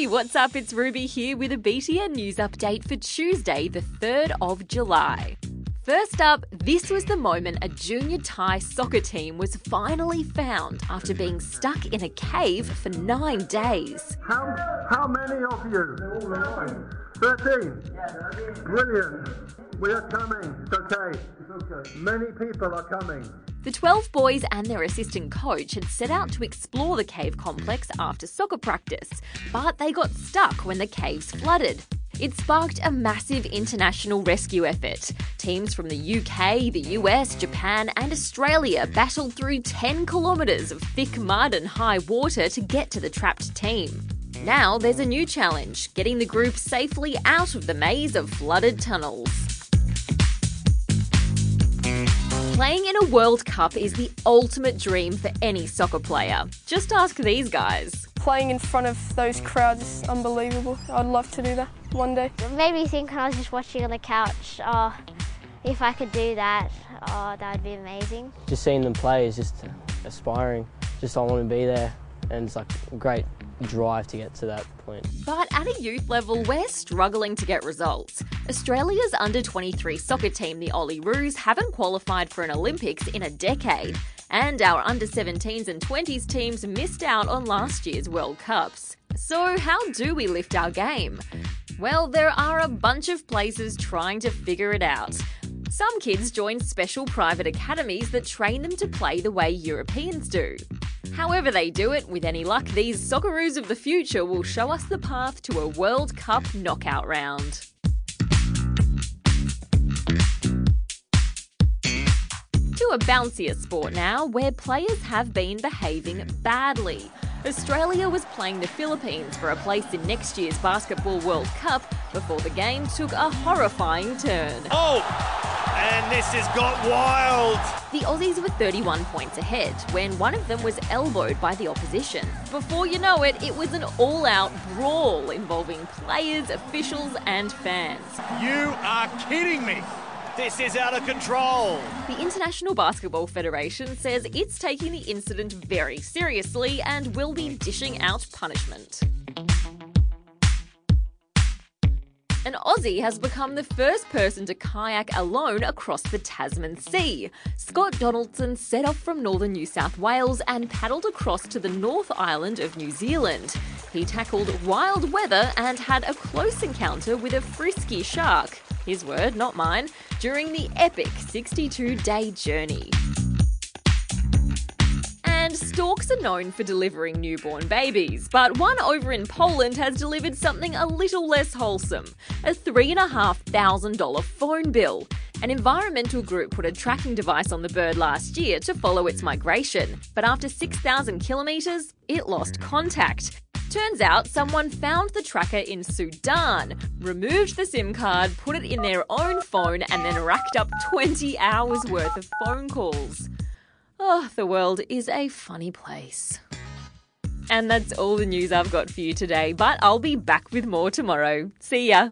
Hey, what's up? It's Ruby here with a BTN news update for Tuesday, the 3rd of July. First up, this was the moment a junior Thai soccer team was finally found after being stuck in a cave for nine days. How, how many of you? 13. Brilliant. We are coming. It's okay. Many people are coming. The 12 boys and their assistant coach had set out to explore the cave complex after soccer practice, but they got stuck when the caves flooded. It sparked a massive international rescue effort. Teams from the UK, the US, Japan, and Australia battled through 10 kilometres of thick mud and high water to get to the trapped team. Now there's a new challenge getting the group safely out of the maze of flooded tunnels. Playing in a World Cup is the ultimate dream for any soccer player. Just ask these guys. Playing in front of those crowds is unbelievable. I'd love to do that one day. It made me think when I was just watching on the couch, oh, if I could do that, oh, that would be amazing. Just seeing them play is just aspiring. Just I want to be there, and it's like a great drive to get to that point. But at a youth level, we're struggling to get results. Australia's under 23 soccer team, the Olyroos, haven't qualified for an Olympics in a decade. And our under 17s and 20s teams missed out on last year's World Cups. So, how do we lift our game? Well, there are a bunch of places trying to figure it out. Some kids join special private academies that train them to play the way Europeans do. However, they do it, with any luck, these Socceroos of the future will show us the path to a World Cup knockout round. To a bouncier sport now, where players have been behaving badly. Australia was playing the Philippines for a place in next year's Basketball World Cup before the game took a horrifying turn. Oh! And this has got wild. The Aussies were 31 points ahead when one of them was elbowed by the opposition. Before you know it, it was an all out brawl involving players, officials, and fans. You are kidding me. This is out of control. The International Basketball Federation says it's taking the incident very seriously and will be dishing out punishment. An Aussie has become the first person to kayak alone across the Tasman Sea. Scott Donaldson set off from northern New South Wales and paddled across to the North Island of New Zealand. He tackled wild weather and had a close encounter with a frisky shark. His word, not mine, during the epic 62 day journey. Storks are known for delivering newborn babies, but one over in Poland has delivered something a little less wholesome a $3,500 phone bill. An environmental group put a tracking device on the bird last year to follow its migration, but after 6,000 kilometres, it lost contact. Turns out someone found the tracker in Sudan, removed the SIM card, put it in their own phone, and then racked up 20 hours worth of phone calls. Oh, the world is a funny place. And that's all the news I've got for you today, but I'll be back with more tomorrow. See ya!